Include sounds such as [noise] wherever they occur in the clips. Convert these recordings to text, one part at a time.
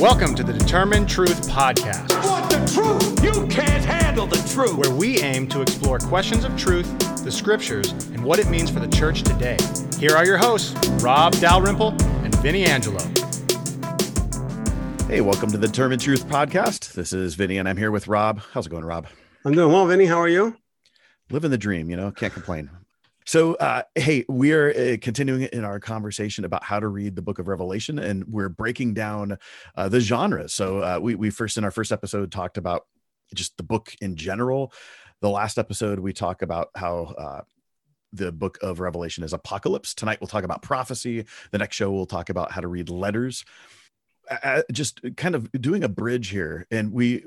Welcome to the Determinetruth Podcast, Want the truth? You can't handle the truth. where we aim to explore questions of truth, the scriptures, and what it means for the church today. Here are your hosts, Rob Dalrymple and Vinnie Angelo. Hey, welcome to the Determinetruth podcast. This is Vinnie, and I'm here with Rob. How's it going, Rob? I'm doing well, Vinnie. How are you? Living the dream, you know, can't complain. So, uh, hey, we are uh, continuing in our conversation about how to read the book of Revelation, and we're breaking down uh, the genres. So, uh, we, we first, in our first episode, talked about just the book in general. The last episode, we talk about how uh, the book of Revelation is apocalypse. Tonight, we'll talk about prophecy. The next show, we'll talk about how to read letters. Just kind of doing a bridge here. And we,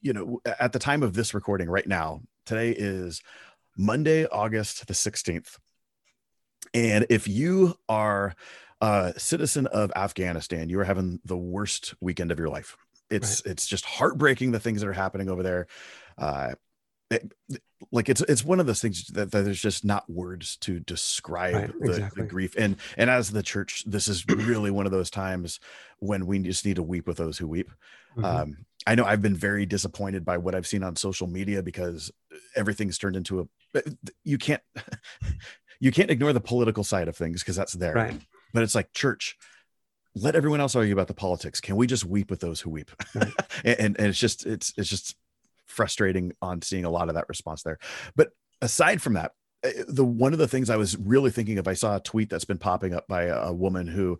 you know, at the time of this recording right now, today is Monday, August the 16th. And if you are a citizen of Afghanistan, you are having the worst weekend of your life. It's it's just heartbreaking the things that are happening over there. Uh, it- like it's it's one of those things that, that there's just not words to describe Right, the, exactly. the grief and and as the church this is really one of those times when we just need to weep with those who weep Mhm. um, I know I've been very disappointed by what I've seen on social media because everything's turned into a you can't [laughs] you can't ignore the political side of things because that's there. right. But it's like church, let everyone else argue about the politics. Can we just weep with those who weep? Right. [laughs] and, and it's just it's it's just frustrating on seeing a lot of that response there. But aside from that, eh, the one of the things I was really thinking of, I saw a tweet that's been popping up by a, a woman who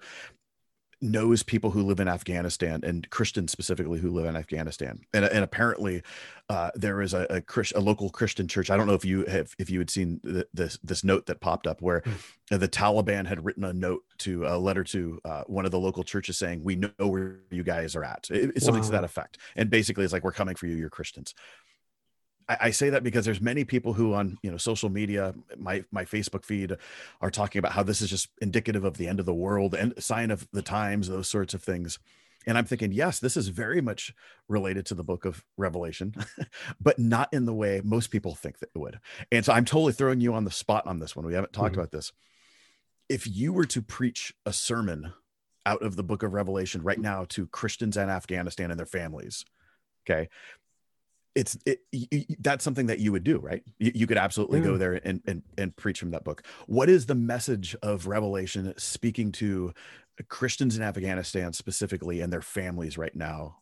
knows people who live in Afghanistan and Christians specifically who live in Afghanistan. And, and apparently uh, there is a, a, Christ, a local Christian church. I don't know if you have, if you had seen th- this, this note that popped up where uh, the Taliban had written a note to a letter to uh, one of the local churches saying, we know where you guys are at. It- it's something to that effect. And basically it's like, we're coming for you. You're Christians. I, I say that because there's many people who on you know social media, my my Facebook feed, are talking about how this is just indicative of the end of the world and sign of the times, those sorts of things. And I'm thinking, yes, this is very much related to the book of Revelation, [laughs] but not in the way most people think that it would. And so I'm totally throwing you on the spot on this one. We haven't talked Mhm. about this. If you were to preach a sermon out of the book of Revelation right now to Christians in Afghanistan and their families, okay, it's it, y- that's something that you would do, right? You, you could absolutely go mm. there and, and and preach from that book. What is the message of Revelation speaking to Christians in Afghanistan specifically and their families right now?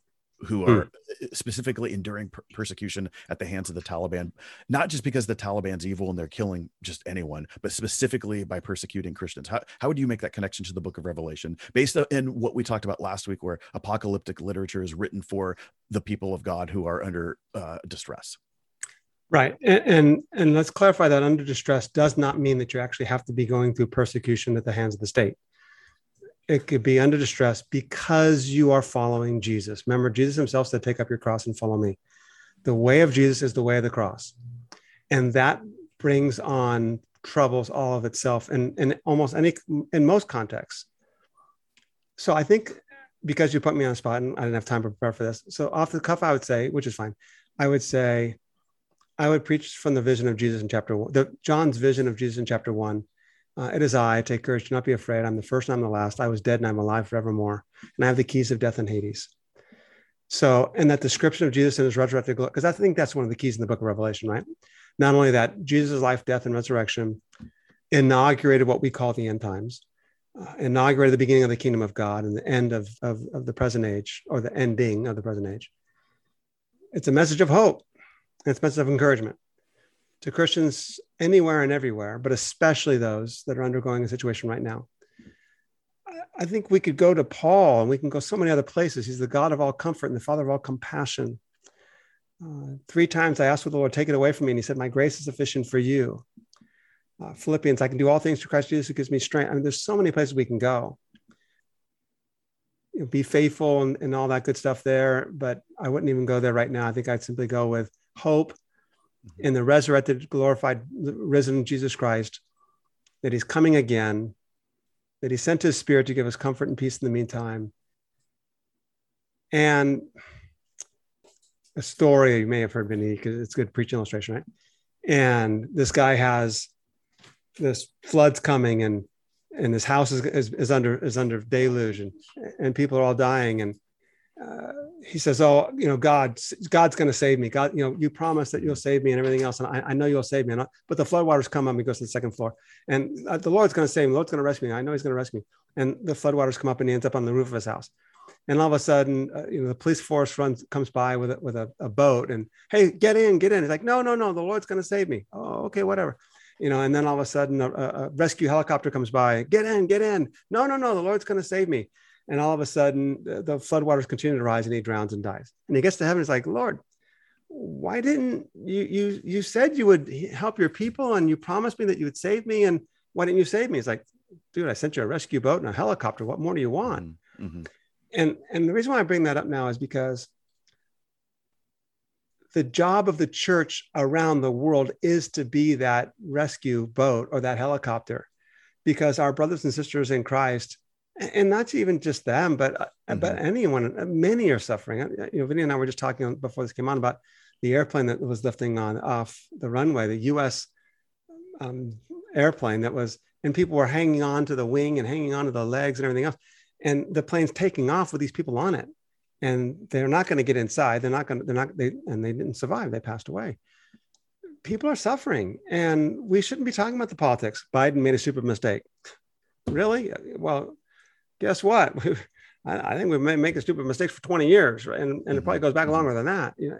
Who Hmm. are specifically enduring per- persecution at the hands of the Taliban, not just because the Taliban's evil and they're killing just anyone, but specifically by persecuting Christians. How, how would you make that connection to the book of Revelation based on what we talked about last week, where apocalyptic literature is written for the people of God who are under uh, distress? Right. And, and and let's clarify that under distress does not mean that you actually have to be going through persecution at the hands of the state. It could be under distress because you are following Jesus. Remember, Jesus himself said, Take up your cross and follow me. The way of Jesus is the way of the cross. And that brings on troubles all of itself and in almost any in most contexts. So I think because you put me on the spot and I didn't have time to prepare for this. So off the cuff, I would say, which is fine, I would say I would preach from the vision of Jesus in chapter one, the John's vision of Jesus in chapter one. Uh, it is I, take courage, do not be afraid. I'm the first and I'm the last. I was dead and I'm alive forevermore. And I have the keys of death and Hades. So, and that description of Jesus and his resurrected glory, because I think that's one of the keys in the book of Revelation, right? Not only that, Jesus' life, death, and resurrection inaugurated what we call the end times, uh, inaugurated the beginning of the kingdom of God and the end of, of, of the present age or the ending of the present age. It's a message of hope. It's a message of encouragement to Christians anywhere and everywhere, but especially those that are undergoing a situation right now. I- think we could go to Paul and we can go so many other places. He's the God of all comfort and the Father of all compassion. Uh, three times I asked for the Lord, take it away from me. And he said, My grace is sufficient for you. Uh, Philippians, I can do all things through Christ Jesus who gives me strength. I mean, there's so many places we can go. You know, be faithful and, and all that good stuff there, but I wouldn't even go there right now. I think I'd simply go with hope in the resurrected, glorified, risen Jesus Christ, that he's coming again, that he sent his spirit to give us comfort and peace in the meantime. And a story you may have heard, Vinnie, because it's a good preaching illustration, right? And this guy has this flood's coming and and this house is, is, is under is under deluge and, and people are all dying and uh, he says, "Oh, you know, God, God's going to save me. God, you know, you promise that you'll save me and everything else, and I, I know you'll save me." I, but the floodwaters come up, and he goes to the second floor, and uh, the Lord's going to save me. The Lord's going to rescue me. I know He's going to rescue me. And the floodwaters come up, and he ends up on the roof of his house. And all of a sudden, uh, you know, the police force runs comes by with a, with a, a boat, and hey, get in, get in. He's like, "No, no, no, the Lord's going to save me." Oh, okay, whatever. You know, and then all of a sudden, a, a rescue helicopter comes by. Get in, get in. No, no, no, the Lord's going to save me and all of a sudden, the floodwaters continue to rise, and he drowns and dies. And he gets to heaven. He's like, Lord, why didn't you? You you said you would help your people, and you promised me that you would save me, and why didn't you save me? He's like, dude, I sent you a rescue boat and a helicopter. What more do you want? Mm-hmm. And and the reason why I bring that up now is because the job of the church around the world is to be that rescue boat or that helicopter because our brothers and sisters in Christ and not even just them, but uh, mm-hmm. but anyone. Uh, many are suffering. Uh, you know, Vinnie and I were just talking before this came on about the airplane that was lifting on off the runway, the U.S. Um, airplane that was, and people were hanging on to the wing and hanging on to the legs and everything else, and the plane's taking off with these people on it, and they're not going to get inside. They're not going to. They're not. They and they didn't survive. They passed away. People are suffering, and we shouldn't be talking about the politics. Biden made a stupid mistake. Really? Well, guess what? [laughs] I, think we may make a stupid mistakes for 20 years, right? And, and mm-hmm. it probably goes back mm-hmm. longer than that. You know,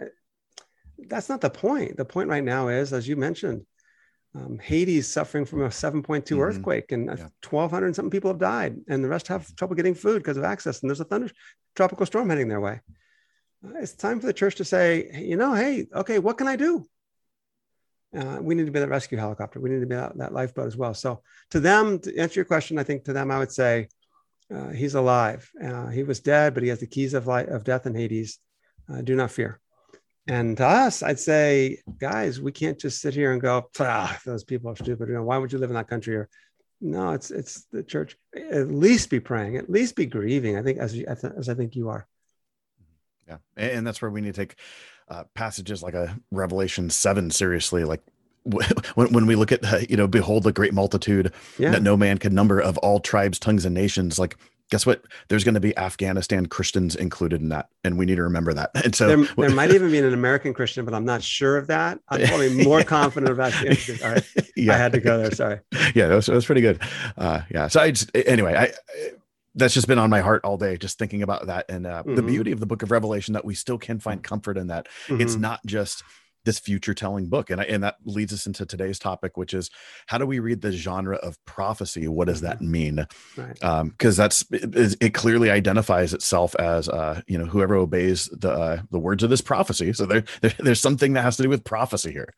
that's not the point. The point right now is, as you mentioned, um, Haiti's suffering from a 7.2 mm-hmm. earthquake, and yeah. 1,200 something people have died, and the rest have trouble getting food because of access. And there's a thunder tropical storm heading their way. Uh, it's time for the church to say, you know, hey, okay, what can I do? Uh, we need to be that rescue helicopter. We need to be that, that lifeboat as well. So, to them, to answer your question, I think to them, I would say, uh, he's alive. Uh, he was dead, but he has the keys of life, of death and Hades. Uh, do not fear. And to us, I'd say, guys, we can't just sit here and go, ah, those people are stupid. You know, why would you live in that country? Or no, it's it's the church. At least be praying. At least be grieving. I think as you, as I think you are. Yeah, and that's where we need to take uh, passages like a Revelation seven seriously. Like [laughs] when, when we look at uh, you know behold the great multitude yeah. that no man can number of all tribes tongues and nations like guess what? There's going to be afghanistan christians included in that and we need to remember that. [laughs] And so there, [laughs] there might even be an american christian but i'm not sure of that. I'm probably more confident about all right. Yeah. i had to go there sorry. Yeah that was, that was pretty good. Uh, yeah so i just anyway i that's just been on my heart all day just thinking about that. And uh, mm-hmm. the beauty of the book of revelation that we still can find comfort in that. Mm-hmm. it's not just this future telling book and, and that leads us into today's topic which is how do we read the genre of prophecy? What does that mm-hmm. mean? Right. um because that's it, it, clearly identifies itself as uh you know whoever obeys the uh, the words of this prophecy. So there, there there's something that has to do with prophecy here.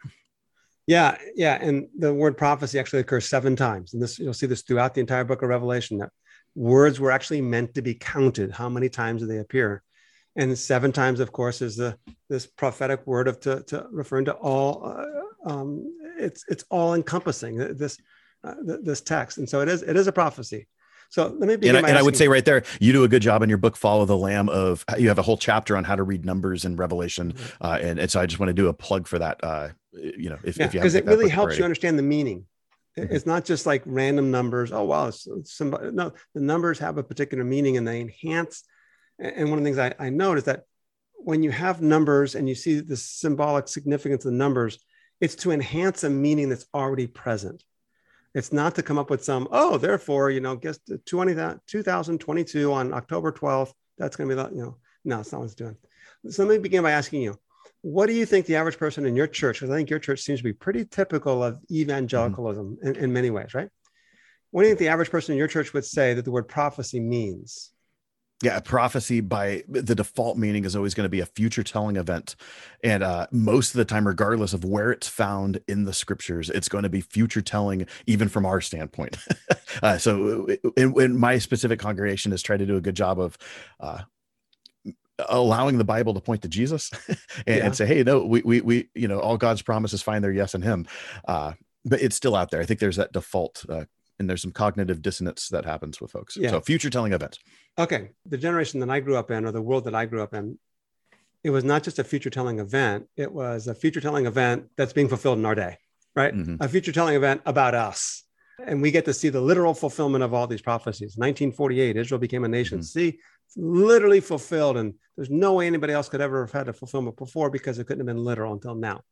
Yeah yeah and the word prophecy actually occurs seven times and this you'll see this throughout the entire book of revelation that words were actually meant to be counted. How many times do they appear and seven times, of course, is the this prophetic word of to, to referring to all. Uh, um, it's it's all encompassing this uh, this text, and so it is it is a prophecy. So let me begin. And, I, and I would say right there, you do a good job in your book, Follow the Lamb. Of you have a whole chapter on how to read numbers in Revelation, mm-hmm. uh, and, and so I just want to do a plug for that. Uh, you know, if, yeah, if you because it really helps already. you understand the meaning. Mm-hmm. It's not just like random numbers. Oh wow, somebody. No, the numbers have a particular meaning, and they enhance and one of the things I, I note is that when you have numbers and you see the symbolic significance of the numbers, it's to enhance a meaning that's already present. It's not to come up with some, oh, therefore, you know, guess 20, 2022 on October 12th, that's going to be the, you know, no, it's not what it's doing. So let me begin by asking you, what do you think the average person in your church, because I think your church seems to be pretty typical of evangelicalism mm-hmm. in, in many ways, right? What do you think the average person in your church would say that the word prophecy means? Yeah a prophecy by the default meaning is always going to be a future telling event. And uh, most of the time regardless of where it's found in the scriptures it's going to be future telling even from our standpoint. [laughs] Uh, so in, in, my specific congregation has tried to do a good job of uh, allowing the bible to point to jesus [laughs] and, yeah. and, say hey no we, we we you know all god's promises find their yes in him. Uh, but it's still out there. I think there's that default uh, and there's some cognitive dissonance that happens with folks. Yeah. So future telling events. Okay. The generation that I grew up in, or the world that I grew up in, it was not just a future telling event, it was a future telling event that's being fulfilled in our day, right? Mm-hmm. A future telling event about us. And we get to see the literal fulfillment of all these prophecies. 1948, Israel became a nation. Mm-hmm. See, literally fulfilled. And there's no way anybody else could ever have had a fulfillment before because it couldn't have been literal until now.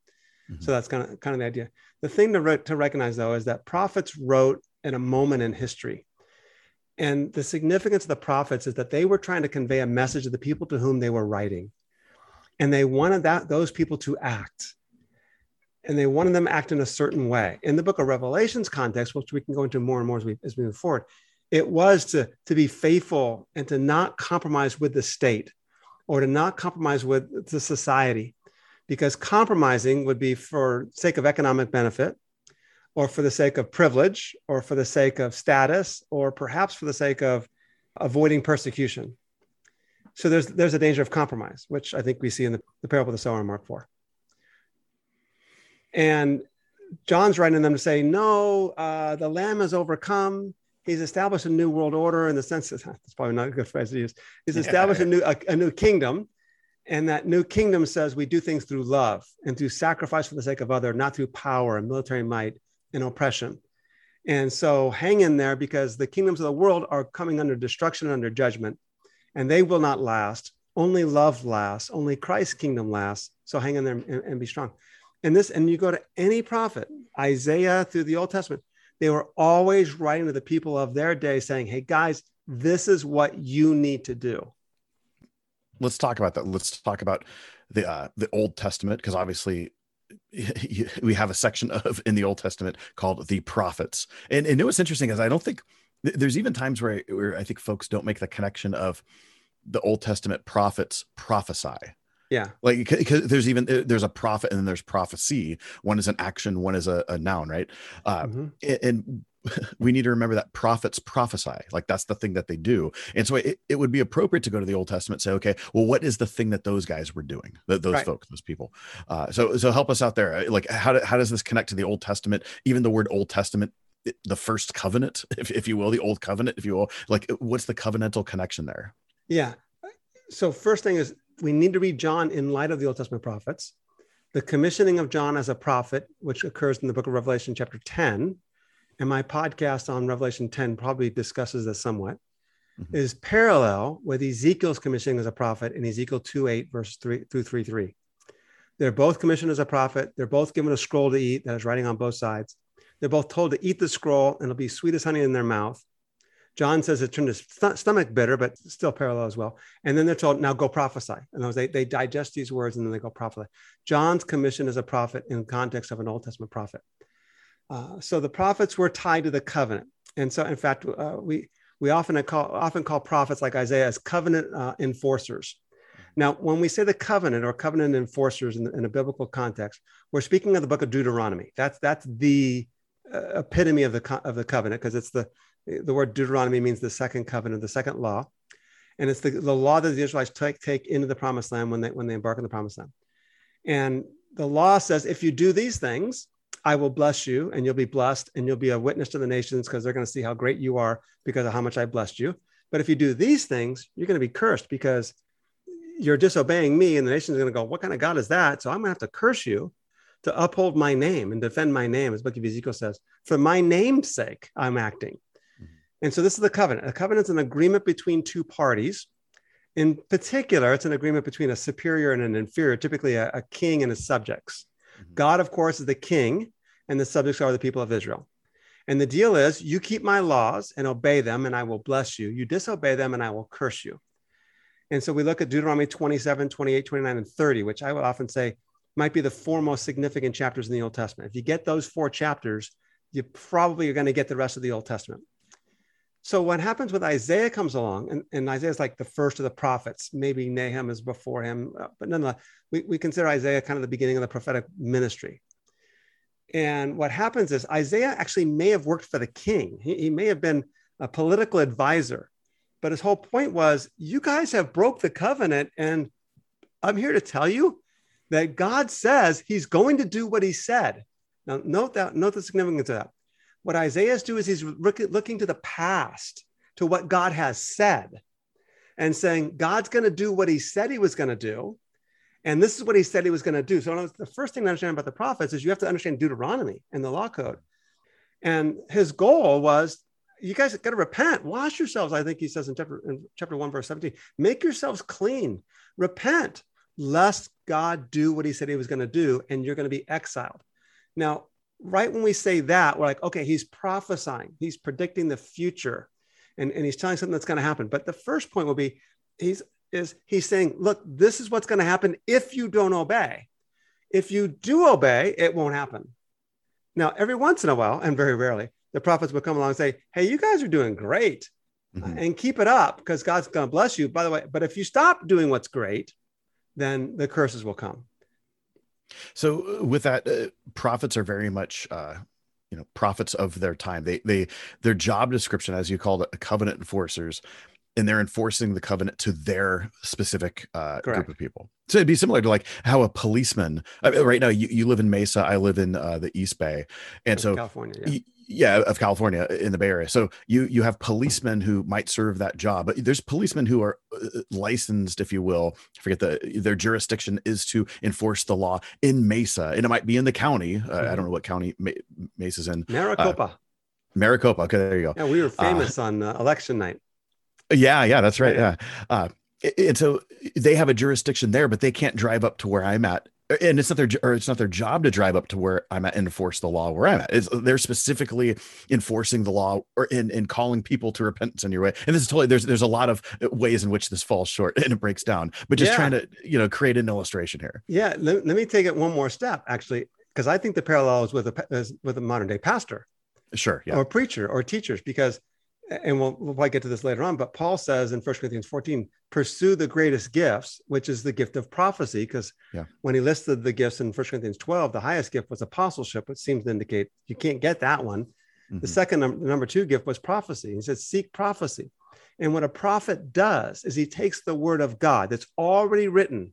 Mm-hmm. So that's kind of kind of the idea. The thing to, re- to recognize though is that prophets wrote in a moment in history. And the significance of the prophets is that they were trying to convey a message to the people to whom they were writing. And they wanted that those people to act. And they wanted them to act in a certain way. In the book of Revelations context, which we can go into more and more as we, as we move forward, it was to, to be faithful and to not compromise with the state or to not compromise with the society because compromising would be for sake of economic benefit or for the sake of privilege or for the sake of status or perhaps for the sake of avoiding persecution. So there's there's a danger of compromise which i think we see in the, the parable of the sower in mark 4 and john's writing them to say no uh, the lamb has overcome. He's established a new world order in the sense that [laughs] that's probably not a good phrase to use. He's established a new a, a, new kingdom, and that new kingdom says we do things through love and through sacrifice for the sake of other, not through power and military might and oppression. And so hang in there because the kingdoms of the world are coming under destruction and under judgment, and they will not last. Only love lasts. Only Christ's kingdom lasts. So hang in there and, and be strong. And this, and you go to any prophet, Isaiah through the Old Testament, they were always writing to the people of their day saying, Hey, guys, this is what you need to do. Let's talk about that. Let's talk about the uh, the Old Testament because obviously [laughs] we have a section of in the Old Testament called the prophets. And and what's interesting is I don't think there's even times where where I think folks don't make the connection of the Old Testament prophets prophesy. Yeah. Like, because there's even, there's a prophet and then there's prophecy. One is an action, one is a, a noun, right? Uh, mm-hmm. and, we need to remember that prophets prophesy like that's the thing that they do and so it, it would be appropriate to go to the old testament and say okay well what is the thing that those guys were doing that those right. folks those people uh, so so help us out there like how, do, how does this connect to the old testament even the word old testament the first covenant [laughs] if, if you will the old covenant if you will like what's the covenantal connection there yeah so first thing is we need to read John in light of the Old Testament prophets. The commissioning of John as a prophet, which occurs in the book of Revelation, chapter 10, and my podcast on Revelation 10 probably discusses this somewhat, mm-hmm. is parallel with Ezekiel's commissioning as a prophet in Ezekiel 2 8, verse 3 through 3 3. They're both commissioned as a prophet. They're both given a scroll to eat that is writing on both sides. They're both told to eat the scroll and it'll be sweet as honey in their mouth. John says it turned his st- stomach bitter, but still parallel as well. And then they're told, now go prophesy. And they, they digest these words and then they go prophesy. John's commission as a prophet in context of an Old Testament prophet. Uh, so the prophets were tied to the covenant. And so, in fact, uh, we, we often call, often call prophets like Isaiah as covenant uh, enforcers. Now, when we say the covenant or covenant enforcers in, in, a biblical context, we're speaking of the book of Deuteronomy. That's, that's the uh, epitome of the, co- of the covenant because it's the, the word Deuteronomy means the second covenant, the second law. And it's the, the law that the Israelites take, take into the promised land when they, when they embark on the promised land. And the law says, if you do these things, I will bless you and you'll be blessed and you'll be a witness to the nations because they're going to see how great you are because of how much I blessed you. But if you do these things, you're going to be cursed because you're disobeying me and the nation's going to go, what kind of God is that? So I'm going to have to curse you to uphold my name and defend my name, as Book of Ezekiel says. For my name's sake, I'm acting. And so this is the covenant. A covenant is an agreement between two parties. In particular, it's an agreement between a superior and an inferior, typically a, a king and his subjects. Mm-hmm. God, of course, is the king, and the subjects are the people of Israel. And the deal is you keep my laws and obey them, and I will bless you. You disobey them, and I will curse you. And so we look at Deuteronomy 27, 28, 29, and 30, which I would often say might be the four most significant chapters in the Old Testament. If you get those four chapters, you probably are going to get the rest of the Old Testament. So what happens with Isaiah comes along, and, and Isaiah is like the first of the prophets. Maybe Nahum is before him, uh, but nonetheless, we, we consider Isaiah kind of the beginning of the prophetic ministry. And what happens is Isaiah actually may have worked for the king. He, he may have been a political advisor, but his whole point was, you guys have broke the covenant, and I'm here to tell you that God says He's going to do what He said. Now, note that. Note the significance of that what Isaiah's doing is he's looking to the past, to what God has said, and saying, God's going to do what he said he was going to do. And this is what he said he was going to do. So the first thing to understand about the prophets is you have to understand Deuteronomy and the law code. And his goal was you guys got to repent, wash yourselves. I think he says in chapter, in chapter 1, verse 17, make yourselves clean, repent, lest God do what he said he was going to do, and you're going to be exiled. Now, right when we say that, we're like, okay, he's prophesying, he's predicting the future, and, and he's telling something that's going to happen. But the first point will be he's is he's saying, look, this is what's going to happen if you don't obey. If you do obey, it won't happen. Now, every once in a while, and very rarely, the prophets will come along and say, Hey, you guys are doing great mm-hmm. and keep it up because God's going to bless you. By the way, but if you stop doing what's great, then the curses will come. So, uh, with that, uh, prophets are very much, uh, you know, prophets of their time. They, they, their job description, as you called it, covenant enforcers, and they're enforcing the covenant to their specific uh, group of people. So it'd be similar to like how a policeman. I mean, right now, you, you live in Mesa, I live in uh, the East Bay, and so California, yeah. Yeah. of California in the Bay Area. So you you have policemen who might serve that job, but there's policemen who are uh, licensed, if you will. I forget the their jurisdiction is to enforce the law in Mesa, and it might be in the county. Uh, mm-hmm. I don't know what county Mesa's in. Maricopa. Uh, Maricopa. Okay, there you go. Yeah, we were famous on uh, election night. Yeah, yeah, that's right. Yeah. Uh, and so they have a jurisdiction there, but they can't drive up to where I'm at. And it's not their or it's not their job to drive up to where I'm at and enforce the law where I'm at. It's, they're specifically enforcing the law or in, in calling people to repentance in your way. And this is totally there's there's a lot of ways in which this falls short [laughs] and it breaks down. But just yeah. trying to you know create an illustration here. Yeah, let, let me take it one more step actually, because I think the parallel is with a with a modern day pastor, sure, yeah, or preacher or teachers because and we'll, we'll probably get to this later on, but Paul says in 1 Corinthians 14, pursue the greatest gifts, which is the gift of prophecy. Because yeah. when he listed the gifts in 1 Corinthians 12, the highest gift was apostleship, which seems to indicate you can't get that one. Mm-hmm. The second number, number two gift was prophecy. He says, seek prophecy. And what a prophet does is he takes the word of God that's already written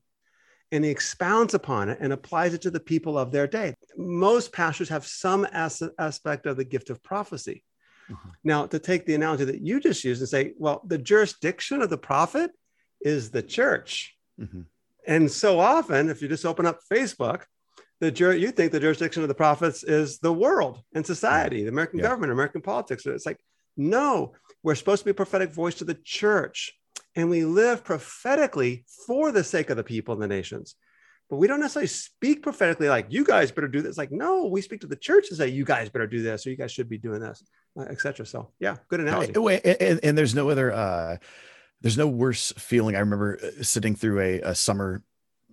and he expounds upon it and applies it to the people of their day. Most pastors have some as- aspect of the gift of prophecy. Mm-hmm. Now, to take the analogy that you just used and say, well, the jurisdiction of the prophet is the church. Mm-hmm. And so often, if you just open up Facebook, the jur- you think the jurisdiction of the prophets is the world and society, the American yeah. government, American politics. It's like, no, we're supposed to be a prophetic voice to the church. And we live prophetically for the sake of the people and the nations. But we don't necessarily speak prophetically like, you guys better do this. Like, no, we speak to the church and say, you guys better do this, or you guys should be doing this. Uh, etc. So yeah, good analogy. And, and, and, there's no other, uh, there's no worse feeling. I remember uh, sitting through a, a summer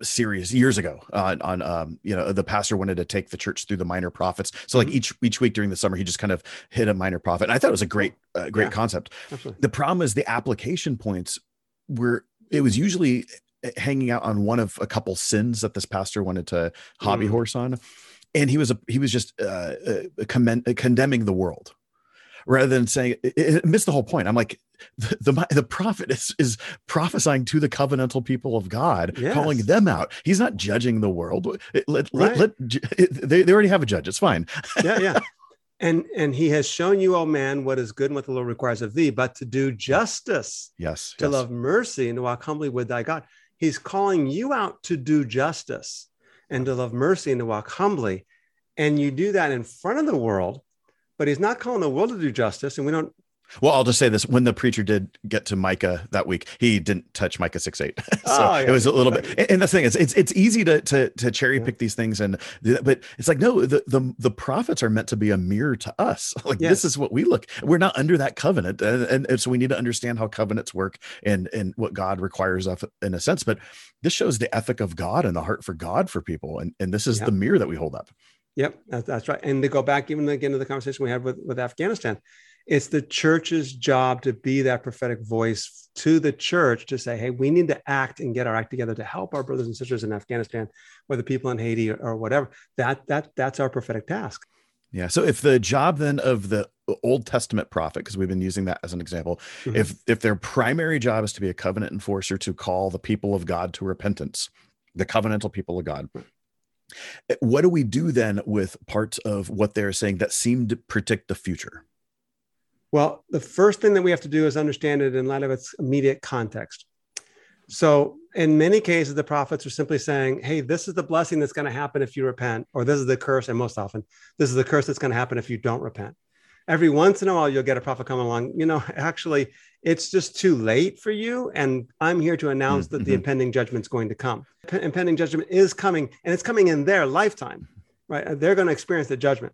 series years ago on, on um, you know, the pastor wanted to take the church through the minor prophets. So like mm-hmm. each, each week during the summer, he just kind of hit a minor prophet. And I thought it was a great, uh, great yeah, concept. Absolutely. The problem is the application points were, it was usually hanging out on one of a couple sins that this pastor wanted to hobby mm. horse on. And he was a, he was just uh, uh, commend, uh, condemning the world rather than saying it, it missed the whole point. I'm like, the, the, the prophet is is prophesying to the covenantal people of God, yes. calling them out. He's not judging the world. Let, right. let, let, they, they already have a judge. It's fine. yeah, yeah. [laughs] And and he has shown you, oh man, what is good and what the Lord requires of thee, but to do justice. Yes. To yes. love mercy and to walk humbly with thy God. He's calling you out to do justice and to love mercy and to walk humbly. And you do that in front of the world but he's not calling the world to do justice. And we don't. Well, I'll just say this: when the preacher did get to Micah that week, he didn't touch Micah six eight. [laughs] so oh, yeah. it was a little bit. And the thing is, it's it's easy to to, to cherry pick yeah. these things, and but it's like no, the, the the prophets are meant to be a mirror to us. [laughs] Like yes. this is what we look. We're not under that covenant, and, and, and so we need to understand how covenants work and and what God requires of in a sense. But this shows the ethic of God and the heart for God for people, and and this is yeah. the mirror that we hold up. Yep, that's, that's right. And to go back even again to the conversation we had with, with Afghanistan, it's the church's job to be that prophetic voice to the church to say, hey, we need to act and get our act together to help our brothers and sisters in Afghanistan, or the people in Haiti or, or whatever. That that that's our prophetic task. Yeah. So if the job then of the Old Testament prophet, because we've been using that as an example, mm-hmm. if if their primary job is to be a covenant enforcer to call the people of God to repentance, the covenantal people of God, Eh, what do we do then with parts of what they're saying that seem to predict the future? Well, the first thing that we have to do is understand it in light of its immediate context. So, in many cases, the prophets are simply saying, Hey, this is the blessing that's going to happen if you repent, or this is the curse, and most often, this is the curse that's going to happen if you don't repent. Every once in a while, you'll get a prophet come along. You know, [laughs] actually, it's just too late for you. And I'm here to announce that the Mhm. impending judgment's going to come. P- impending judgment is coming, and it's coming in their lifetime, right? They're going to experience the judgment.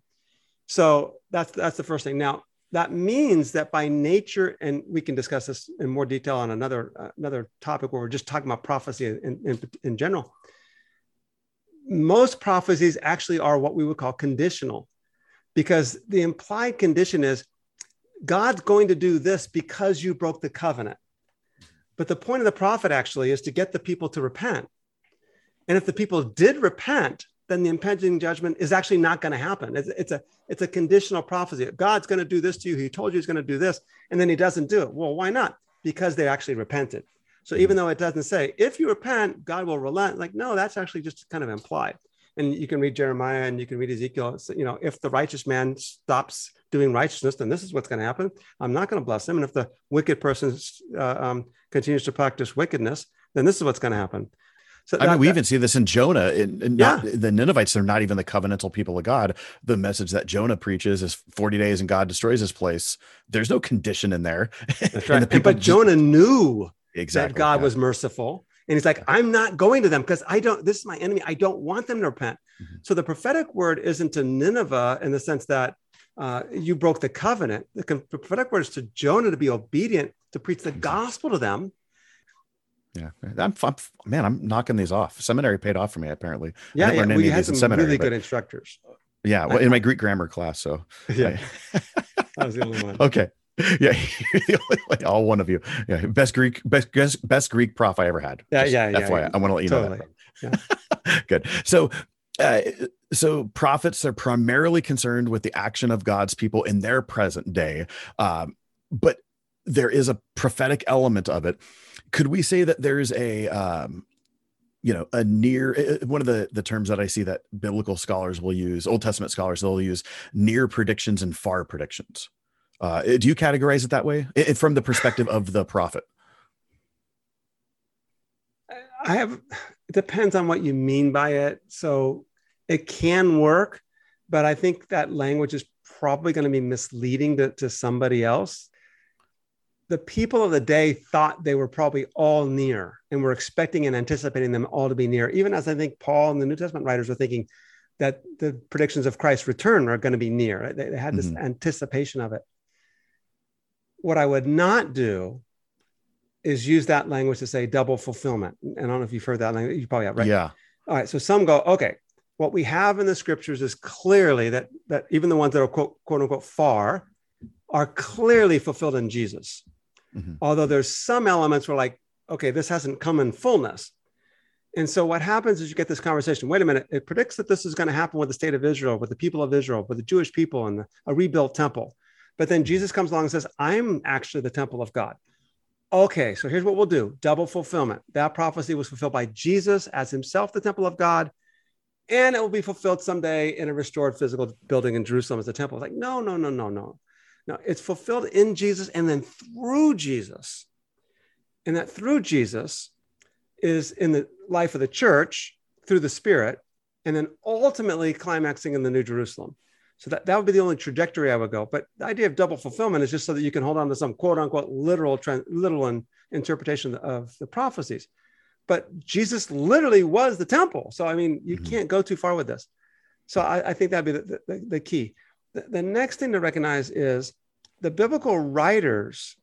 So that's that's the first thing. Now that means that by nature, and we can discuss this in more detail on another uh, another topic where we're just talking about prophecy in, in, in general. Most prophecies actually are what we would call conditional, because the implied condition is God's going to do this because you broke the covenant. But the point of the prophet actually is to get the people to repent. And if the people did repent, then the impending judgment is actually not going to happen. It's, it's a it's a conditional prophecy. God's going to do this to you. He told you he's going to do this, and then he doesn't do it. Well, why not? Because they actually repented. So even though it doesn't say if you repent, God will relent, like no, that's actually just kind of implied. And you can read Jeremiah and you can read Ezekiel. You know, if the righteous man stops doing righteousness, then this is what's going to happen. I'm not going to bless him. And if the wicked person uh, um, continues to practice wickedness, then this is what's going to happen. So I mean, we that- even see this in Jonah. In, in Yeah. not, the Ninevites, they're not even the covenantal people of God. The message that Jonah preaches is 40 days and God destroys his place. There's no condition in there. That's [laughs] right. And- but Jonah knew exactly that God yeah. was merciful. And he's like, I'm not going to them because I don't, this is my enemy. I don't want them to repent. Mhm. So the prophetic word isn't to Nineveh in the sense that uh, you broke the covenant. The prophetic word is to Jonah to be obedient, to preach the gospel to them. Yeah, I'm, I'm man. I'm knocking these off. Seminary paid off for me apparently. Yeah, yeah we had some seminary, really but- good instructors. Yeah, well, in my Greek grammar class. So [laughs] Yeah, [laughs] I was the only one. okay, yeah, [laughs] only all one of you. Yeah, best Greek, best best, Greek prof I ever had. Yeah, Just yeah, yeah, FYI, yeah. I want to let you Totally. know that. Good. So. Uh, so prophets are primarily concerned with the action of God's people in their present day, um, but there is a prophetic element of it. Could we say that there's a um, you know a near uh, one of the the terms that i see that biblical scholars will use old testament scholars they'll use near predictions and far predictions uh, do you categorize it that way I- I- from the perspective of the prophet I have it depends on what you mean by it. So it can work, but I think that language is probably going to be misleading to, to somebody else. The people of the day thought they were probably all near and were expecting and anticipating them all to be near, even as I think Paul and the New Testament writers were thinking that the predictions of Christ's return are going to be near. They, they had this Mhm. anticipation of it. What I would not do is use that language to say double fulfillment. And I don't know if you've heard that language. You probably have, right? yeah All right. So some go, okay, what we have in the scriptures is clearly that that even the ones that are quote, quote unquote far are clearly fulfilled in Jesus. Mhm. Although there's some elements where like, okay, this hasn't come in fullness. And so what happens is you get this conversation. Wait a minute, it predicts that this is going to happen with the state of Israel, with the people of Israel, with the Jewish people and the, a rebuilt temple. But then Jesus comes along and says, I'm actually the temple of God. Okay, so here's what we'll do double fulfillment. That prophecy was fulfilled by Jesus as himself, the temple of God, and it will be fulfilled someday in a restored physical building in Jerusalem as a temple. It's like, no, no, no, no, no. No, it's fulfilled in Jesus and then through Jesus. And that through Jesus is in the life of the church through the Spirit, and then ultimately climaxing in the New Jerusalem. So that, that would be the only trajectory I would go. But the idea of double fulfillment is just so that you can hold on to some quote unquote literal, literal in, interpretation of the prophecies. But Jesus literally was the temple. So, I mean, you Mhm. can't go too far with this. So, I, I think that'd be the, the, the key. The, next thing to recognize is the biblical writers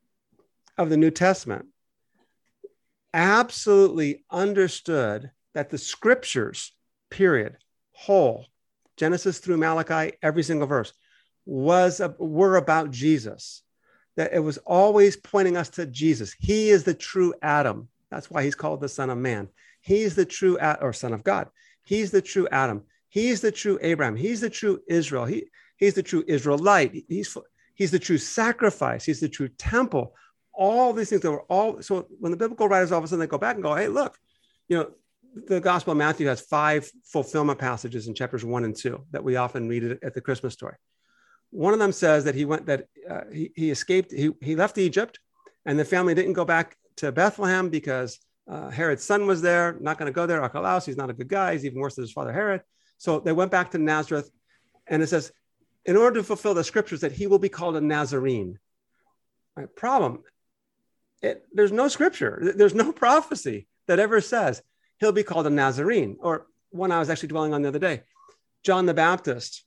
of the New Testament absolutely understood that the scriptures, period, whole, Genesis through Malachi, every single verse, was a, were about Jesus. That it was always pointing us to Jesus. He is the true Adam. That's why he's called the Son of Man. He's the true or Son of God. He's the true Adam. He's the true Abraham. He's the true Israel. He, he's the true Israelite. He's he's the true sacrifice. He's the true temple. All these things that were all so when the biblical writers all of a sudden they go back and go, hey, look, you know, the Gospel of Matthew has five fulfillment passages in chapters one and two that we often read at the Christmas story. One of them says that he went that uh, he, he escaped, he, he left Egypt, and the family didn't go back to Bethlehem because uh, Herod's son was there. Not going to go there. Archelaus, he's not a good guy. He's even worse than his father Herod. So they went back to Nazareth, and it says in order to fulfill the scriptures that he will be called a Nazarene. Right? Problem. It, there's no scripture, there's no [laughs] prophecy that ever says he'll be called a Nazarene. Or one I was actually dwelling on the other day John the Baptist.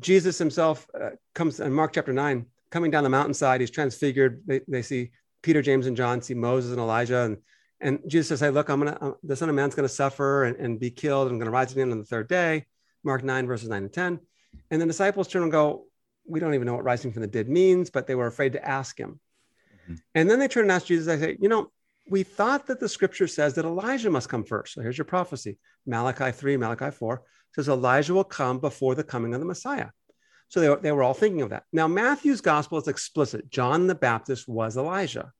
Jesus himself uh, comes in Mark chapter 9, coming down the mountainside. He's transfigured. They, they see Peter, James, and John, see Moses and Elijah. And, and Jesus says, Hey, look, I'm going to, uh, the Son of Man's going to suffer and, and be killed. And I'm going to rise again on the third day. Mark 9, verses 9 and 10. And the disciples turn and go, We don't even know what rising from the dead means, but they were afraid to ask him. Mm-hmm. And then they turn and ask Jesus, I say, You know, we thought that the scripture says that Elijah must come first. So here's your prophecy Malachi 3, Malachi 4 says Elijah will come before the coming of the Messiah. So they, they were all thinking of that. Now, Matthew's gospel is explicit. John the Baptist was Elijah.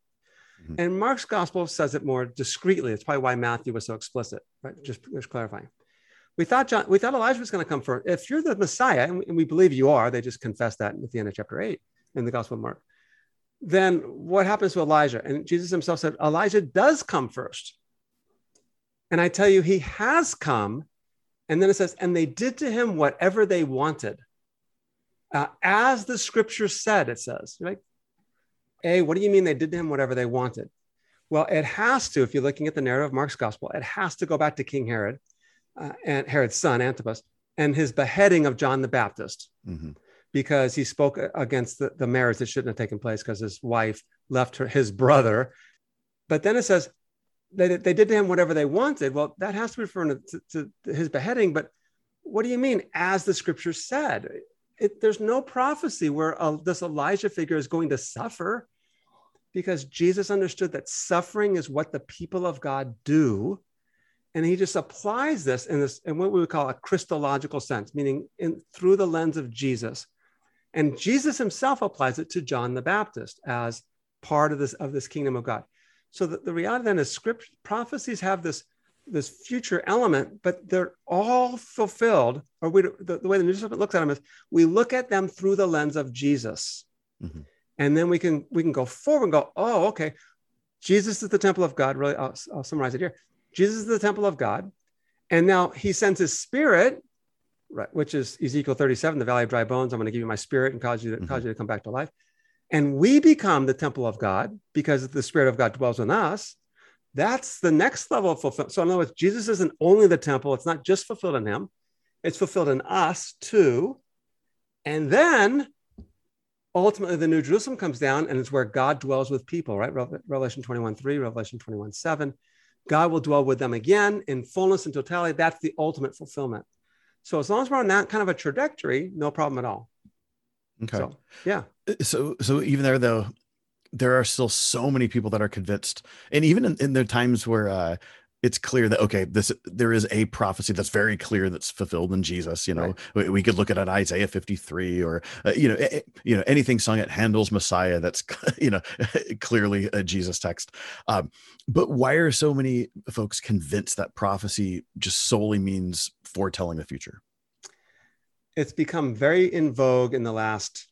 Mm-hmm. And Mark's gospel says it more discreetly. It's probably why Matthew was so explicit, right? Just, just clarifying. We thought John, we thought Elijah was going to come first. If you're the Messiah, and we, and we believe you are, they just confess that at the end of chapter eight in the Gospel of Mark then what happens to Elijah? And Jesus himself said, Elijah does come first. And I tell you, he has come. And then it says, and they did to him whatever they wanted. Uh, as the scripture said, it says, right? A, what do you mean they did to him whatever they wanted? Well, it has to, if you're looking at the narrative of Mark's gospel, it has to go back to King Herod uh, and Herod's son, Antipas, and his beheading of John the Baptist. Mm-hmm because he spoke against the, the marriage that shouldn't have taken place because his wife left her, his brother. But then it says they, they did to him whatever they wanted. Well, that has to refer to, to, to his beheading. But what do you mean, as the scripture said? It, there's no prophecy where uh, this Elijah figure is going to suffer because Jesus understood that suffering is what the people of God do and he just applies this in this in what we would call a christological sense meaning in through the lens of jesus and Jesus himself applies it to John the Baptist as part of this of this kingdom of God. So the, the reality then is script prophecies have this this future element, but they're all fulfilled. Or we, the, the way the New Testament looks at them is we look at them through the lens of Jesus, mm-hmm. and then we can we can go forward and go, oh, okay, Jesus is the temple of God. Really, I'll, I'll summarize it here. Jesus is the temple of God, and now He sends His Spirit right, which is Ezekiel 37, the valley of dry bones. I'm going to give you my spirit and cause you to, mm-hmm. cause you to come back to life. And we become the temple of God because the spirit of God dwells in us. That's the next level of fulfillment. So, in other words, Jesus isn't only the temple, it's not just fulfilled in him, it's fulfilled in us too. And then ultimately the new Jerusalem comes down and it's where God dwells with people, right? Revelation 21 3, Revelation 21 7. God will dwell with them again in fullness and totality. That's the ultimate fulfillment. So as long as we're on that kind of a trajectory, no problem at all. Okay. So, yeah. Uh, so so even there though, there are still so many people that are convinced, and even in, in the times where uh, it's clear that okay this there is a prophecy that's very clear that's fulfilled in jesus you know? Right. we, we, could look at an isaiah 53 or uh, you know eh, you know anything sung at handel's messiah that's [laughs] you know [laughs] clearly a jesus text. Um, but why are so many folks convinced that prophecy just solely means foretelling the future? It's become very in vogue in the last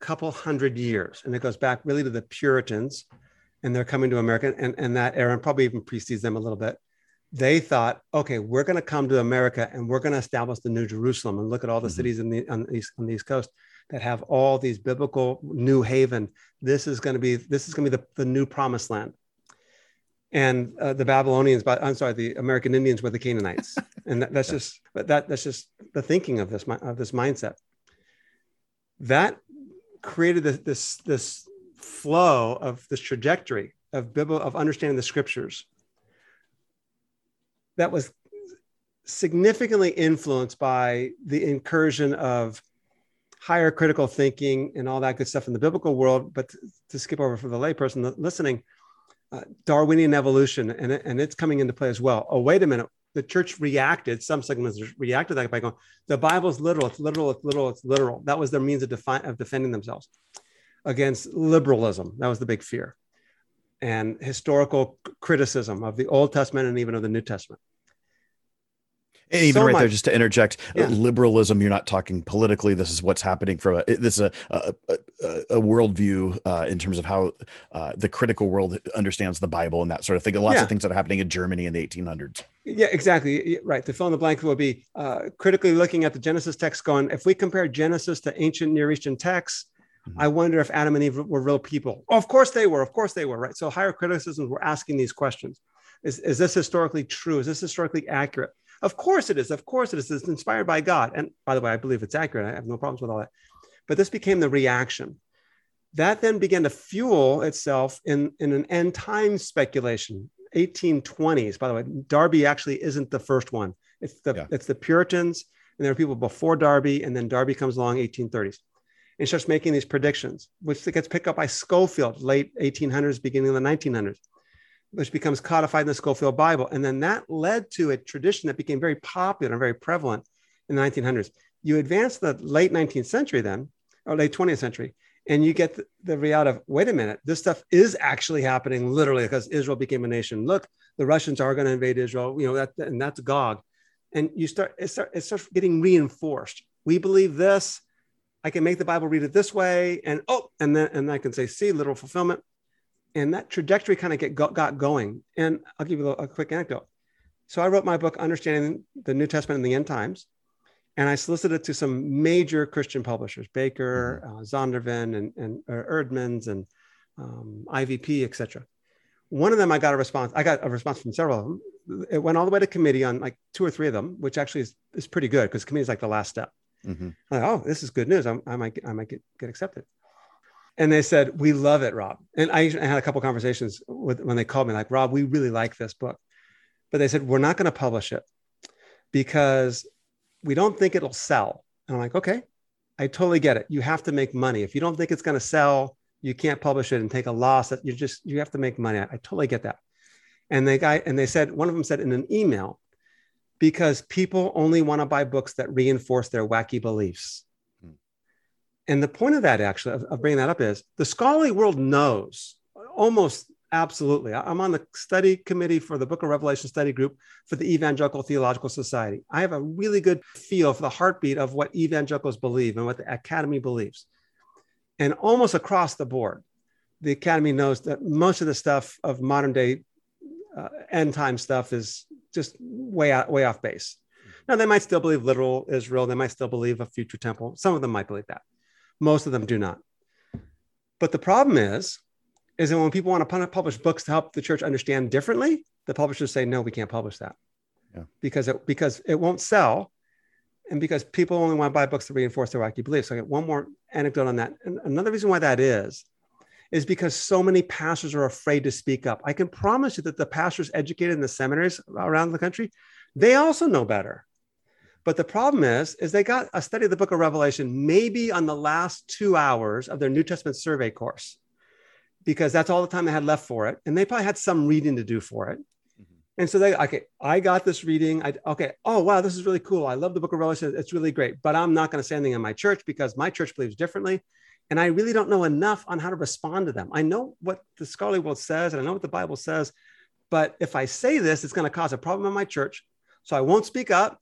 couple hundred years and it goes back really to the puritans and they're coming to America and, and that era and probably even precedes them a little bit. They thought, okay, we're going to come to America and we're going to establish the New Jerusalem and look at all the mm-hmm. cities in the on the, east, on the East Coast that have all these biblical New Haven. This is going to be this is going to be the, the new promised land. And uh, the Babylonians, but I'm sorry, the American Indians were the Canaanites, [laughs] and that, that's just that that's just the thinking of this of this mindset. That created this this this flow of this trajectory of Bible of understanding the scriptures that was significantly influenced by the incursion of higher critical thinking and all that good stuff in the biblical world. But to, to skip over for the layperson listening, uh, Darwinian evolution, and, and it's coming into play as well. Oh, wait a minute. The church reacted, some segments reacted that by going, the Bible's literal, it's literal, it's literal, it's literal. That was their means of, defi- of defending themselves against liberalism. That was the big fear. And historical criticism of the Old Testament and even of the New Testament. And even so right much, there, just to interject, yeah. liberalism, you're not talking politically. This is what's happening from a, this is a, a, a, a worldview uh, in terms of how uh, the critical world understands the Bible and that sort of thing. Lots yeah. of things that are happening in Germany in the 1800s. Yeah, exactly. Right. The fill in the blank will be uh, critically looking at the Genesis text, going, if we compare Genesis to ancient Near Eastern texts, mm-hmm. I wonder if Adam and Eve were real people. Oh, of course they were. Of course they were. Right. So higher criticisms were asking these questions. Is, is this historically true? Is this historically accurate? Of course it is. Of course it is. It's inspired by God. And by the way, I believe it's accurate. I have no problems with all that. But this became the reaction. That then began to fuel itself in, in an end time speculation. 1820s. By the way, Darby actually isn't the first one. It's the yeah. it's the Puritans, and there are people before Darby, and then Darby comes along 1830s and starts making these predictions, which gets picked up by Scofield late 1800s, beginning of the 1900s which becomes codified in the Scofield Bible. And then that led to a tradition that became very popular and very prevalent in the 1900s. You advance the late 19th century, then, or late 20th century, and you get the, the reality of wait a minute, this stuff is actually happening literally because Israel became a nation. Look, the Russians are going to invade Israel, you know, that, and that's Gog. And you start it, start, it starts getting reinforced. We believe this. I can make the Bible read it this way. And oh, and then and I can say, see, literal fulfillment and that trajectory kind of get got going. And I'll give you a, a, quick anecdote. So I wrote my book, Understanding the New Testament in the End Times, and I solicited to some major Christian publishers, Baker, mm-hmm. uh, Zondervan, and, and uh, Eerdmans, and um, IVP, etc. One of them, I got a response. I got a response from several of them. It went all the way to committee on like two or three of them, which actually is, is pretty good because committee is like the last step. Mm-hmm. Like, oh, this is good news. I'm, i might, I might get, get accepted. And they said we love it rob. And i had a couple conversations with when they called me like rob we really like this book. But they said we're not going to publish it because we don't think it'll sell. And i'm like okay i totally get it. You have to make money. If you don't think it's going to sell you can't publish it and take a loss. You just you have to make money. I, I totally get that. And they guy and they said one of them said in an email because people only want to buy books that reinforce their wacky beliefs and the point of that, actually, of, of bringing that up is the scholarly world knows almost absolutely. I'm on the study committee for the Book of Revelation study group for the Evangelical Theological Society. I have a really good feel for the heartbeat of what evangelicals believe and what the academy believes. And almost across the board, the academy knows that most of the stuff of modern day uh, end time stuff is just way out, way off base. Now, they might still believe literal Israel. They might still believe a future temple. Some of them might believe that. Most of them do not. But the problem is, is that when people want to publish books to help the church understand differently, the publishers say, no, we can't publish that. Yeah. Because it because it won't sell. And because people only want to buy books to reinforce their wacky beliefs. So I get one more anecdote on that. And another reason why that is, is because so many pastors are afraid to speak up. I can promise you that the pastors educated in the seminaries around the country, they also know better. But the problem is, is they got a study of the book of Revelation maybe on the last two hours of their New Testament survey course, because that's all the time they had left for it. And they probably had some reading to do for it. Mm-hmm. And so they, okay, I got this reading. I, okay, oh, wow, this is really cool. I love the book of Revelation. It's really great. But I'm not going to say anything in my church because my church believes differently. And I really don't know enough on how to respond to them. I know what the scholarly world says and I know what the Bible says. But if I say this, it's going to cause a problem in my church. So I won't speak up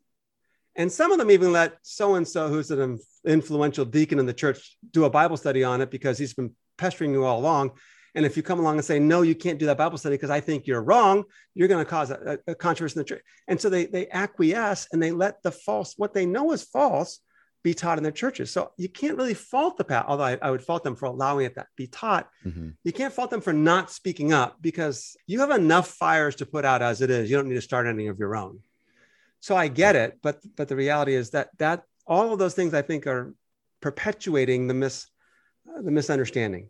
and some of them even let so and so, who's an influential deacon in the church, do a Bible study on it because he's been pestering you all along. And if you come along and say, no, you can't do that Bible study because I think you're wrong, you're going to cause a, a, controversy in the church. And so they, they acquiesce and they let the false, what they know is false, be taught in their churches. So you can't really fault the path, although I, I, would fault them for allowing it to be taught. Mm-hmm. You can't fault them for not speaking up because you have enough fires to put out as it is. You don't need to start any of your own so I get it, but but the reality is that that all of those things I think are perpetuating the mis uh, the misunderstanding.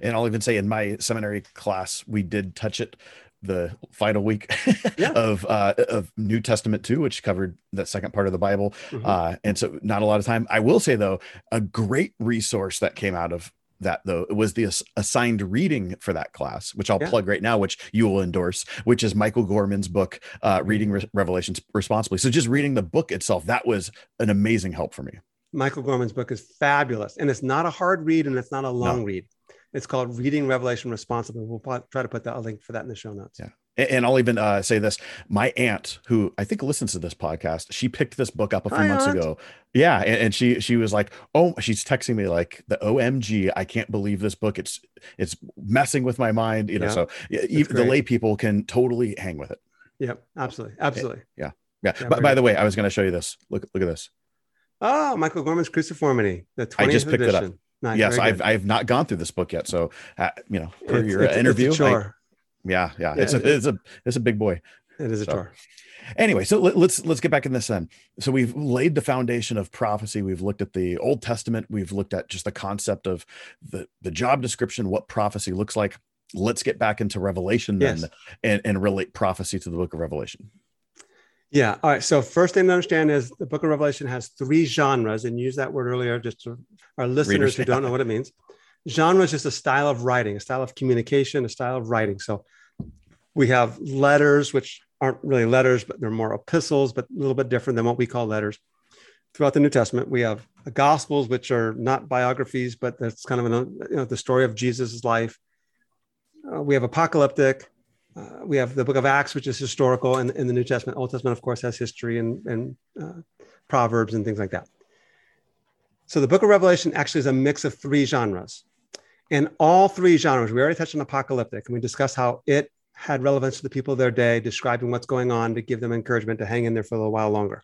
And I'll even say in my seminary class, we did touch it the final week [laughs] yeah. of uh, of New Testament too, which covered that second part of the Bible. Mm-hmm. Uh, and so not a lot of time. I will say though, a great resource that came out of that though it was the assigned reading for that class which i'll yeah. plug right now which you will endorse which is michael gorman's book uh, mm-hmm. reading Re- revelations responsibly so just reading the book itself that was an amazing help for me michael gorman's book is fabulous and it's not a hard read and it's not a long no. read it's called reading revelation responsibly we'll try to put that a link for that in the show notes yeah and I'll even uh, say this: my aunt, who I think listens to this podcast, she picked this book up a few Hi, months aunt. ago. Yeah, and, and, she she was like, "Oh, she's texting me like the OMG! I can't believe this book. It's it's messing with my mind." You know, yeah, so even the lay people can totally hang with it. Yep, absolutely, absolutely. Yeah. Yeah, by, by the way, I was going to show you this. Look, look at this. Oh, Michael Gorman's Cruciformity, the 20th I just picked it up. Nice, yes, I've. I've not gone through this book yet. So, uh, you know, per It's- your it's- it's a interview, I- yeah, yeah, Yeah, it's a it- it's a it's a big boy. it is a so- chore. Anyway, so let, let's let's get back in this then. So we've laid the foundation of prophecy. We've looked at the Old Testament. We've looked at just the concept of the the job description, what prophecy looks like. Let's get back into Revelation then, Yes. and and relate prophecy to the Book of Revelation. Yeah. All right. So first thing to understand is the Book of Revelation has three genres, and use that word earlier just to our listeners Readers, who don't know what it means. Genre is just a style of writing, a style of communication, a style of writing. So we have letters, which aren't really letters, but they're more epistles, but a little bit different than what we call letters. Throughout the New Testament, we have the Gospels, which are not biographies, but that's kind of an, you know, the story of Jesus' life. Uh, we have apocalyptic, uh, we have the book of Acts, which is historical, and in the New Testament, Old Testament, of course, has history and, and uh, proverbs and things like that. So the book of Revelation actually is a mix of three genres. And all three genres, we already touched on apocalyptic, and we discussed how it had relevance to the people of their day, describing what's going on to give them encouragement to hang in there for a little while longer.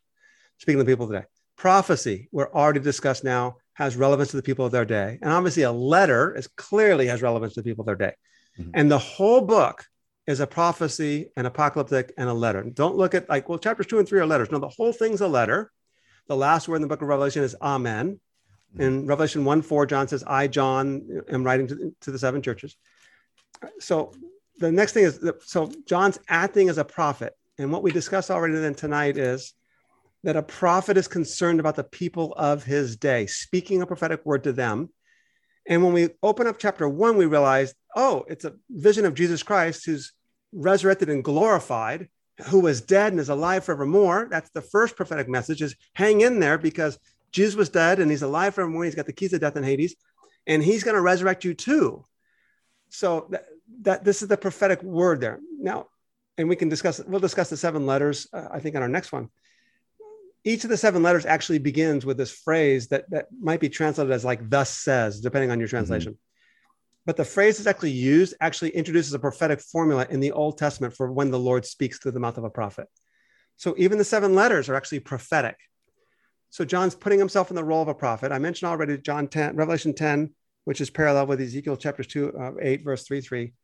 Speaking of the people of the day, prophecy, we're already discussed now, has relevance to the people of their day. And obviously, a letter is clearly has relevance to the people of their day. Mhm. And the whole book is a prophecy, an apocalyptic, and a letter. Don't look at like, well, chapters two and three are letters. No, the whole thing's a letter. The last word in the book of Revelation is Amen. Mm-hmm. In Revelation 1 4, John says, I, John, am writing to, to the seven churches. So the next thing is so John's acting as a prophet. And what we discussed already then tonight is that a prophet is concerned about the people of his day, speaking a prophetic word to them. And when we open up chapter one, we realize, oh, it's a vision of Jesus Christ who's resurrected and glorified, who was dead and is alive forevermore. That's the first prophetic message is hang in there because Jesus was dead and he's alive forevermore. He's got the keys of death and Hades, and he's going to resurrect you too. So that, that this is the prophetic word there. Now, and we can discuss, we'll discuss the seven letters, uh, I think, on our next one. Each of the seven letters actually begins with this phrase that, that might be translated as like thus says, depending on your translation. But the phrase that's actually used actually introduces a prophetic formula in the Old Testament for when the Lord speaks through the mouth of a prophet. So even the seven letters are actually prophetic. So John's putting himself in the role of a prophet. I mentioned already John 10, Revelation 10, which is parallel with Ezekiel chapters 2, uh, 8, verse 3, 3,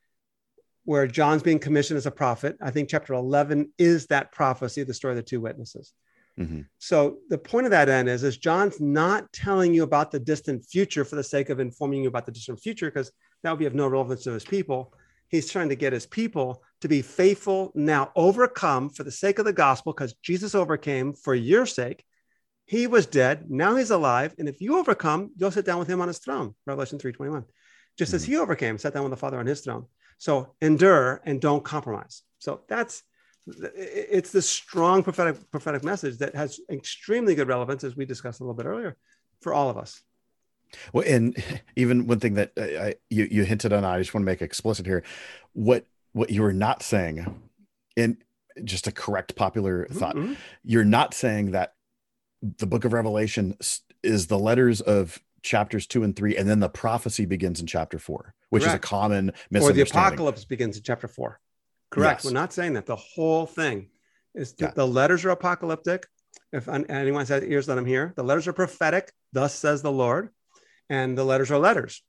where John's being commissioned as a prophet. I think chapter 11 is that prophecy, the story of the two witnesses. Mhm. So the point of that end is, is John's not telling you about the distant future for the sake of informing you about the distant future, because that would be of no relevance to his people. He's trying to get his people to be faithful now, overcome for the sake of the gospel, because Jesus overcame for your sake. He was dead, now he's alive, and if you overcome, you'll sit down with him on his throne. Revelation 3:21. Just as hmm. he overcame, sat down with the Father on his throne. So endure and don't compromise. So that's it's this strong prophetic prophetic message that has extremely good relevance, as we discussed a little bit earlier, for all of us. Well, and [laughs] even one thing that I, I, you you hinted on, I just want to make explicit here, what what you are not saying, and just a correct popular thought, Mhm. you're not saying that the Book of Revelation is the letters of chapters two and three, and then the prophecy begins in chapter four, which is a Correct. common Or the apocalypse begins in chapter four. Correct. Yes. We're not saying that. The whole thing is Yeah. the letters are apocalyptic. If anyone has ears, let them hear. The letters are prophetic. Thus says the Lord, and the letters are letters.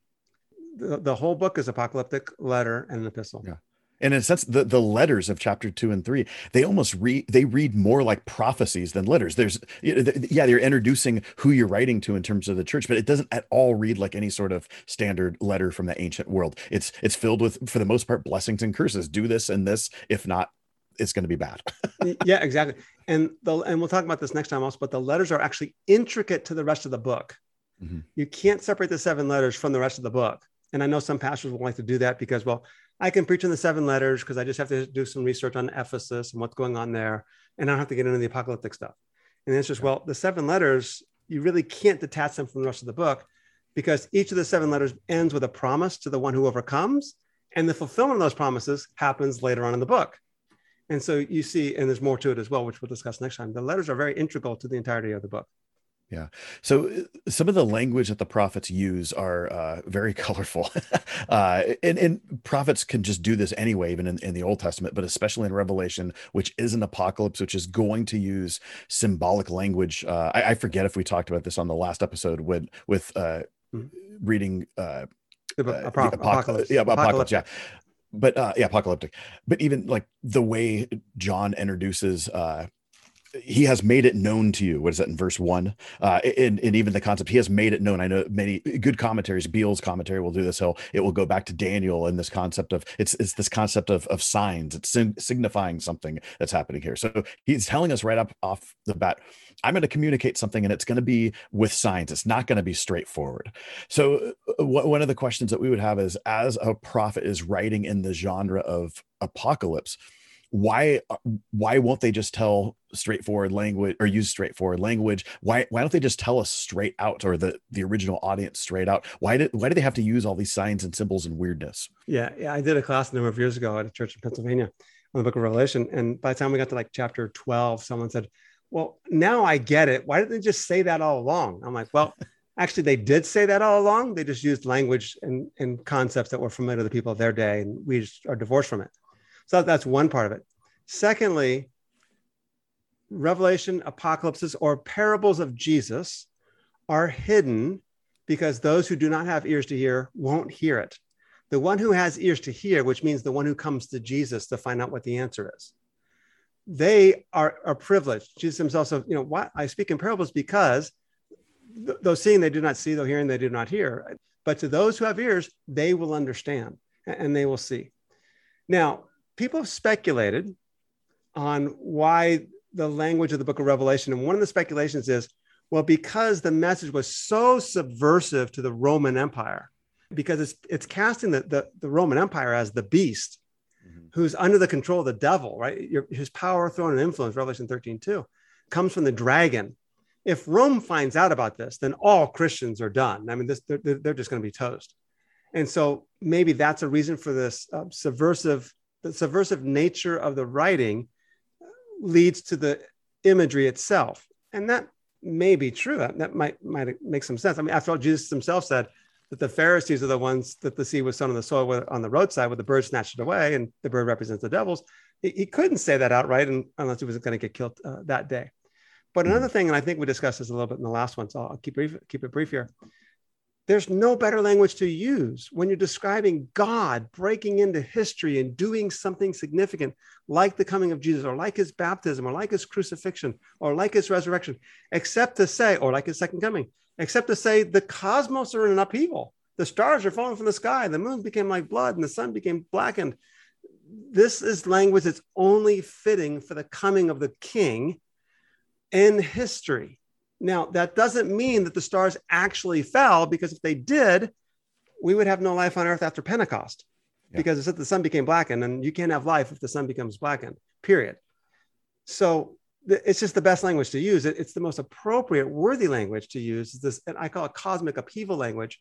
The, the whole book is apocalyptic letter and an epistle. Yeah. And in a sense, the, the letters of chapter two and three, they almost read, they read more like prophecies than letters. There's, yeah, they're introducing who you're writing to in terms of the church, but it doesn't at all read like any sort of standard letter from the ancient world. It's, it's filled with, for the most part, blessings and curses. Do this and this. If not, it's going to be bad. [laughs] yeah, exactly. And the and we'll talk about this next time also, but the letters are actually intricate to the rest of the book. Mhm. You can't separate the seven letters from the rest of the book. And I know some pastors will like to do that because, well, I can preach on the seven letters because I just have to do some research on Ephesus and what's going on there. And I don't have to get into the apocalyptic stuff. And the answer is, well, the seven letters, you really can't detach them from the rest of the book because each of the seven letters ends with a promise to the one who overcomes. And the fulfillment of those promises happens later on in the book. And so you see, and there's more to it as well, which we'll discuss next time. The letters are very integral to the entirety of the book. Yeah. So uh, some of the language that the prophets use are uh, very [laughs] colorful. uh, and, and prophets can just do this anyway, even in, in the Old Testament, but especially in Revelation, which is an apocalypse, which is going to use symbolic language. Uh, I, I, forget if we talked about this on the last episode with, with uh, mm-hmm. reading uh, Apoc- apocalypse. Yeah, apocalypse. Yeah but uh yeah apocalyptic but even like the way john introduces uh he has made it known to you. What is that in verse one? Uh, and, and even the concept, he has made it known. I know many good commentaries, Beale's commentary will do this. He'll, it will go back to Daniel and this concept of it's, it's this concept of, of signs. It's signifying something that's happening here. So he's telling us right up off the bat, I'm going to communicate something and it's going to be with signs. It's not going to be straightforward. So uh, one of the questions that we would have is as a prophet is writing in the genre of apocalypse, why uh, why won't they just tell straightforward language or use straightforward language? Why why don't they just tell us straight out or the the original audience straight out? Why did why do they have to use all these signs and symbols and weirdness? Yeah yeah i did a class a number of years ago at a church in pennsylvania on the book of revelation and by the time we got to like chapter 12 someone said well now i get it. Why didn't they just say that all along? I'm like well [laughs] actually they did say that all along. They just used language and, and concepts that were familiar to the people of their day and we just are divorced from it so that's one part of it. Secondly, Revelation, apocalypses, or parables of Jesus are hidden because those who do not have ears to hear won't hear it. The one who has ears to hear, which means the one who comes to Jesus to find out what the answer is, they are, are privileged. Jesus himself said, you know, what I speak in parables because th- though seeing they do not see, though hearing they do not hear. But to those who have ears, they will understand and they will see. Now, people have speculated on why the language of the book of Revelation, and one of the speculations is, well, because the message was so subversive to the Roman Empire, because it's it's casting the, the, the Roman Empire as the beast mm-hmm. who's under the control of the devil, right? Your, his power, throne, and influence, Revelation 13, 2, comes from the dragon. If Rome finds out about this, then all Christians are done. I mean, this, they're, they're just going to be toast. And so maybe that's a reason for this uh, subversive the subversive nature of the writing leads to the imagery itself. And that may be true. That might, might make some sense. I mean, after all, Jesus himself said that the Pharisees are the ones that the seed was sown on the soil on the roadside where the bird snatched it away and the bird represents the devils. He, he couldn't say that outright and, unless he was going to get killed uh, that day. But another thing, and I think we discussed this a little bit in the last one, so I'll keep, brief, keep it brief here. There's no better language to use when you're describing God breaking into history and doing something significant, like the coming of Jesus, or like his baptism, or like his crucifixion, or like his resurrection, except to say, or like his second coming, except to say the cosmos are in an upheaval. The stars are falling from the sky, the moon became like blood, and the sun became blackened. This is language that's only fitting for the coming of the king in history. Now, that doesn't mean that the stars actually fell, because if they did, we would have no life on earth after Pentecost, yeah. because it said the sun became blackened, and you can't have life if the sun becomes blackened, period. So it's just the best language to use. It's the most appropriate, worthy language to use. This, and I call it cosmic upheaval language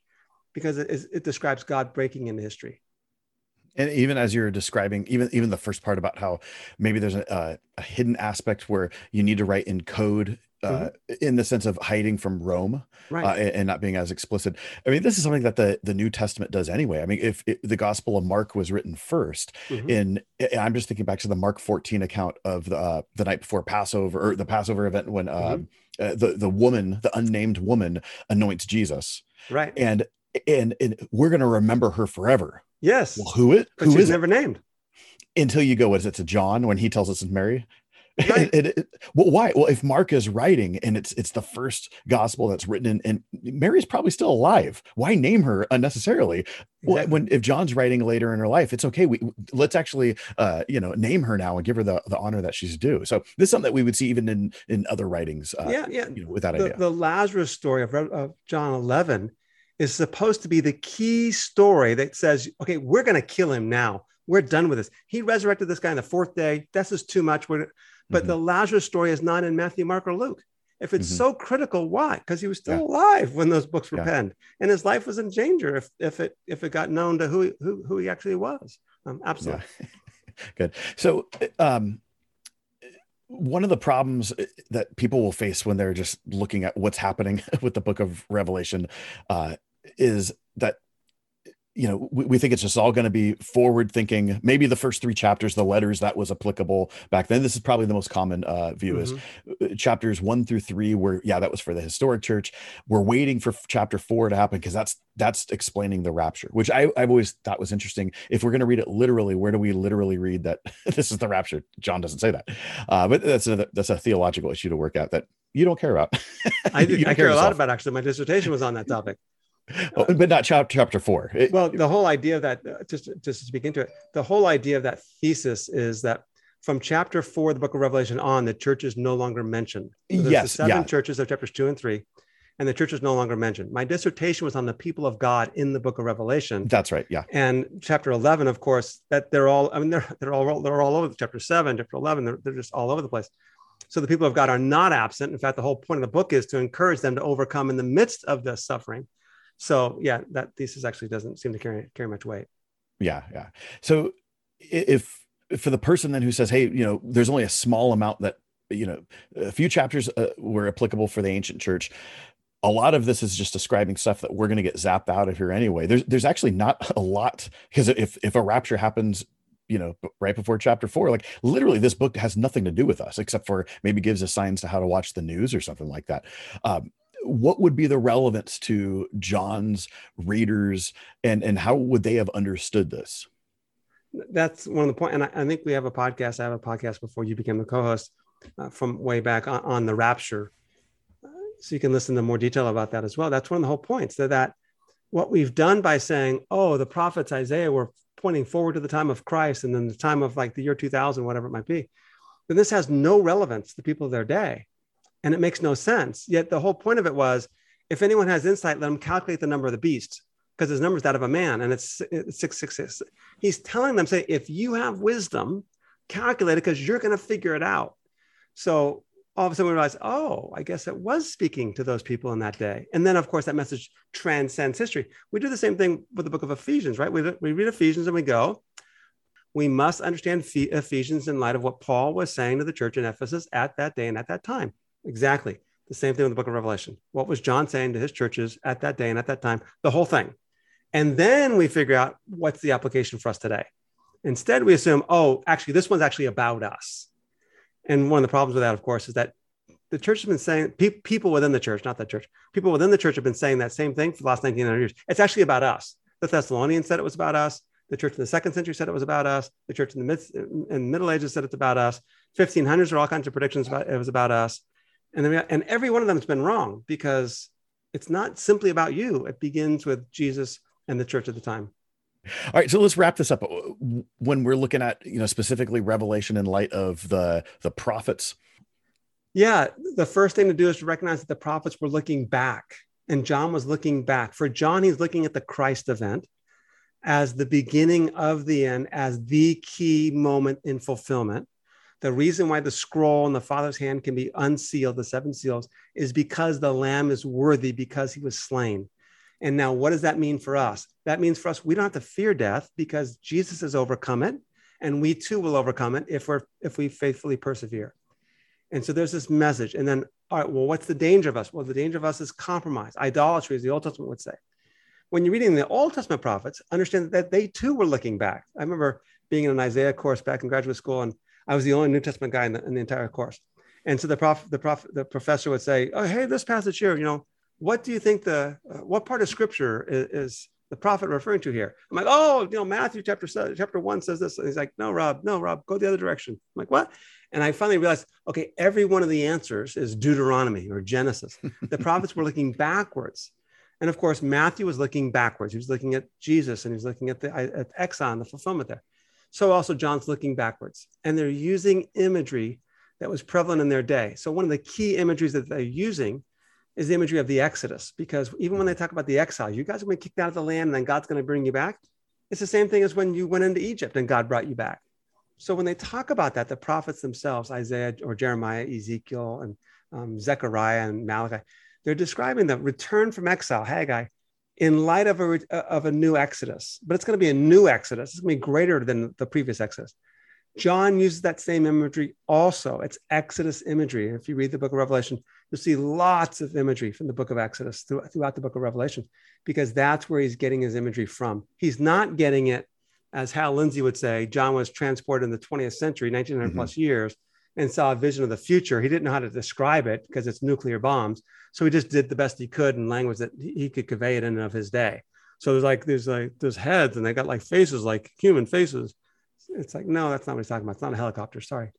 because it, it describes God breaking into history and even as you're describing even even the first part about how maybe there's a, a hidden aspect where you need to write in code uh, mm-hmm. in the sense of hiding from Rome right. uh, and, and, not being as explicit. I mean, this is something that the, the New Testament does anyway. I mean, if, if the Gospel of Mark was written 1st mm-hmm. in, I'm just thinking back to the Mark 14 account of the uh, the night before Passover or the Passover event when mm-hmm. uh, the the woman, the unnamed woman, anoints Jesus. Right. And and and we're going to remember her forever. Yes. Well, who it? But who is never named until you go. What is it to John when he tells us it's Mary? Right. [laughs] it, it, well, why? Well, if Mark is writing and it's it's the first gospel that's written and, and Mary's probably still alive. Why name her unnecessarily? Exactly. When if John's writing later in her life, it's okay. We let's actually uh, you know name her now and give her the, the honor that she's due. So this is something that we would see even in in other writings. Uh, yeah, yeah. You know, with that the, idea, the Lazarus story of, of John eleven is supposed to be the key story that says, okay, we're going to kill him now. We're done with this. He resurrected this guy on the fourth day. This is too much. We're, but mm-hmm. the Lazarus story is not in Matthew, Mark, or Luke. If it's mm-hmm. so critical, why? Because he was still yeah. alive when those books were yeah. penned, and his life was in danger if if it if it got known to who who, who he actually was. Um, absolutely. Yeah. [laughs] Good. So, um, one of the problems uh, that people will face when they're just looking at what's happening [laughs] with the book of revelation uh, is that you know we, we think it's just all going to be forward thinking. Maybe the first three chapters the letters that was applicable back then this is probably the most common uh, view mm-hmm. is uh, chapters one through three where yeah that was for the historic church. We're waiting for chapter four to happen because that's that's explaining the rapture which I, i've always thought was interesting. If we're going to read it literally where do we literally read that [laughs] this is the rapture? John doesn't say that. Uh, but that's a that's a theological issue to work out that you don't care about. [laughs] I, I care, care a lot about actually. My dissertation was on that topic well, [laughs] but not chapter chapter four. It, well, the whole idea of that, uh, just just to speak into it, the whole idea of that thesis is that from chapter four the book of Revelation on, the church is no longer mentioned. So yes, the seven yeah. churches of chapters two and three, and the church is no longer mentioned. My dissertation was on the people of God in the book of Revelation. That's right. Yeah. And chapter eleven, of course, that they're all. I mean, they're they're all they're all over. Chapter seven, chapter eleven, they're, they're just all over the place. So the people of God are not absent. In fact, the whole point of the book is to encourage them to overcome in the midst of the suffering so yeah, that thesis actually doesn't seem to carry carry much weight. Yeah, yeah. So if for the person then who says, hey, you know, there's only a small amount that you know, a few chapters uh, were applicable for the ancient church. A lot of this is just describing stuff that we're going to get zapped out of here anyway. There's there's actually not a lot because if if a rapture happens you know right before chapter four like literally this book has nothing to do with us except for maybe gives us signs to how to watch the news or something like that um, what would be the relevance to John's readers and and how would they have understood this? That's one of the point, and I, I think we have a podcast. I have a podcast before you became the co-host uh, from way back on, on the rapture, uh, so you can listen to more detail about that as well. That's one of the whole points that that what we've done by saying, oh, the prophets Isaiah were pointing forward to the time of Christ and then the time of like the year 2000, whatever it might be, then this has no relevance to people of their day and it makes no sense. Yet the whole point of it was if anyone has insight, let them calculate the number of the beast because his number is that of a man and it's, it's 666. He's telling them, say, if you have wisdom, calculate it because you're going to figure it out. So all of a sudden we realize, oh, I guess it was speaking to those people in that day. And then, of course, that message transcends history. We do the same thing with the book of Ephesians, right? We, we read Ephesians and we go, we must understand Ephesians in light of what Paul was saying to the church in Ephesus at that day and at that time. Exactly. The same thing with the book of Revelation. What was John saying to his churches at that day and at that time? The whole thing. And then we figure out what's the application for us today. Instead, we assume, oh, actually, this one's actually about us. And one of the problems with that, of course, is that the church has been saying, pe- people within the church, not the church, people within the church have been saying that same thing for the last 1900 years. It's actually about us. The Thessalonians said it was about us. The church in the second century said it was about us. The church in the, mid, in Middle Ages said it's about us. 1500s are all kinds of predictions about it was about us and then, and every one of them has been wrong because it's not simply about you. It begins with Jesus and the church at the time. All right, so let's wrap this up. Uh, when we're looking at, you know, specifically Revelation in light of the the prophets. Yeah, the first thing to do is to recognize that the prophets were looking back, and John was looking back. For John, he's looking at the Christ event as the beginning of the end, as the key moment in fulfillment. The reason why the scroll in the Father's hand can be unsealed, the seven seals, is because the Lamb is worthy because he was slain. And now, what does that mean for us? That means for us, we don't have to fear death because Jesus has overcome it, and we too will overcome it if we're if we faithfully persevere. And so there's this message. And then, all right, well, what's the danger of us? Well, the danger of us is compromise, idolatry, as the Old Testament would say. When you're reading the Old Testament prophets, understand that they too were looking back. I remember being in an Isaiah course back in graduate school, and I was the only New Testament guy in the, in the entire course. And so the prof, the prof, the professor would say, "Oh, hey, this passage here, you know, what do you think the uh, what part of Scripture is, is, the prophet referring to here?" I'm like, "Oh, you know, Matthew chapter seven, chapter one says this." And he's like, "No, Rob, no, Rob, go the other direction." I'm like, "What?" And I finally realized, okay, every one of the answers is Deuteronomy or Genesis. [laughs] the prophets were looking backwards. And of course, Matthew was looking backwards. He was looking at Jesus and he was looking at the at exile, the fulfillment there. So also John's looking backwards, and they're using imagery that was prevalent in their day. So one of the key imageries that they're using is the imagery of the Exodus, because even when they talk about the exile, you guys are going to be kicked out of the land, and then God's going to bring you back. It's the same thing as when you went into Egypt and God brought you back. So when they talk about that, the prophets themselves, Isaiah or Jeremiah, Ezekiel, and um, Zechariah and Malachi, they're describing the return from exile, Haggai, in light of a, of a new Exodus, but it's going to be a new Exodus. It's going to be greater than the previous Exodus. John uses that same imagery also. It's Exodus imagery. If you read the book of Revelation, you'll see lots of imagery from the book of Exodus throughout the book of Revelation, because that's where he's getting his imagery from. He's not getting it, as Hal Lindsey would say, John was transported in the 20th century, 1900 mm-hmm. plus years, and saw a vision of the future. He didn't know how to describe it because it's nuclear bombs. So he just did the best he could in language that he could convey it in of his day. So there's like there's like there's heads and they got like faces like human faces. It's like no, that's not what he's talking about. It's not a helicopter. Sorry.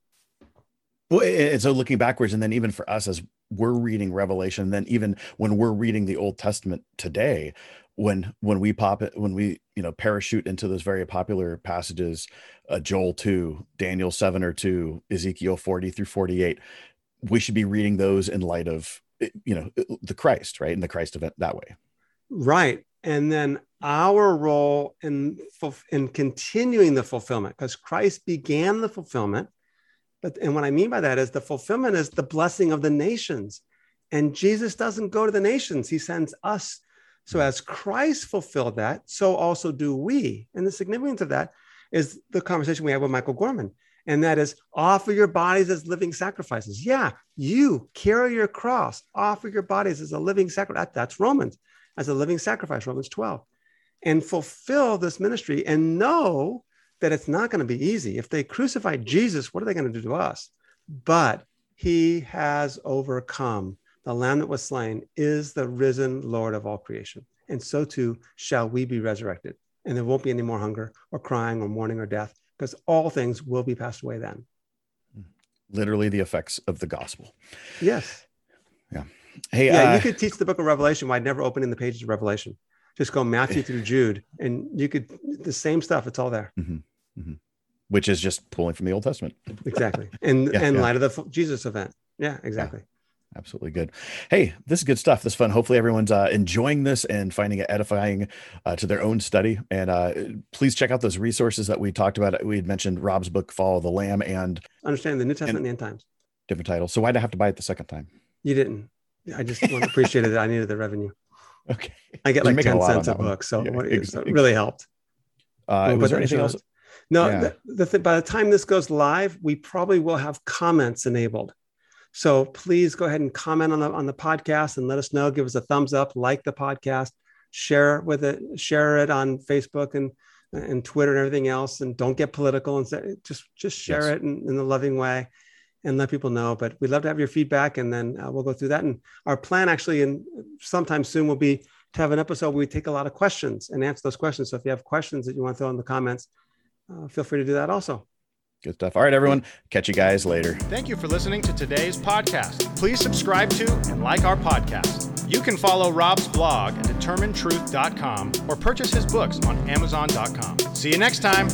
Well, and so looking backwards, and then even for us as we're reading Revelation, then even when we're reading the Old Testament today, when when we pop it, when we you know parachute into those very popular passages, uh, Joel two, Daniel seven or two, Ezekiel forty through forty eight, we should be reading those in light of you know the Christ, right, and the Christ event that way. Right, and then our role in in continuing the fulfillment because Christ began the fulfillment. But and what I mean by that is the fulfillment is the blessing of the nations. And Jesus doesn't go to the nations. He sends us so as Christ fulfilled that so also do we and the significance of that is the conversation we had with Michael Gorman and that is offer your bodies as living sacrifices yeah you carry your cross offer your bodies as a living sacrifice that's Romans as a living sacrifice, Romans 12, and fulfill this ministry and know that it's not going to be easy. If they crucify Jesus, what are they going to do to us? But he has overcome. The lamb that was slain is the risen Lord of all creation. And so too shall we be resurrected. And there won't be any more hunger or crying or mourning or death because all things will be passed away then. Literally the effects of the gospel. Yes. Yeah. Hey, yeah, uh, you could teach the book of Revelation by never opening the pages of Revelation. Just go Matthew through Jude, and you could the same stuff. It's all there. Mm-hmm, mm-hmm. Which is just pulling from the Old Testament. Exactly, and [laughs] yeah, and yeah. light of the Jesus event. Yeah, exactly. Yeah absolutely good. Hey, this is good stuff. This is fun. Hopefully, everyone's uh, enjoying this and finding it edifying uh, to their own study. And uh, please check out those resources that we talked about. We had mentioned Rob's book, Follow the Lamb, and understand the New Testament and, and the End Times. Different title. So why'd I have to buy it the second time? You didn't. I just appreciated that I needed the revenue. [laughs] Okay. I get like 10 cents a book. So, yeah, it, so it really helped. Uh, was there anything else? No, yeah. the, the th- by the time this goes live, we probably will have comments enabled. So please go ahead and comment on the on the podcast and let us know. Give us a thumbs up, like the podcast, share with it, share it on Facebook and and Twitter and everything else. And don't get political and say, just just share yes. it in, in a loving way and let people know. But we'd love to have your feedback, and then uh, we'll go through that. And our plan, actually, in sometime soon, will be to have an episode where we take a lot of questions and answer those questions. So if you have questions that you want to throw in the comments, uh, feel free to do that also. Good stuff. All right, everyone. Catch you guys later. Thank you for listening to today's podcast. Please subscribe to and like our podcast. You can follow Rob's blog at determinetruth.com or purchase his books on amazon.com. See you next time.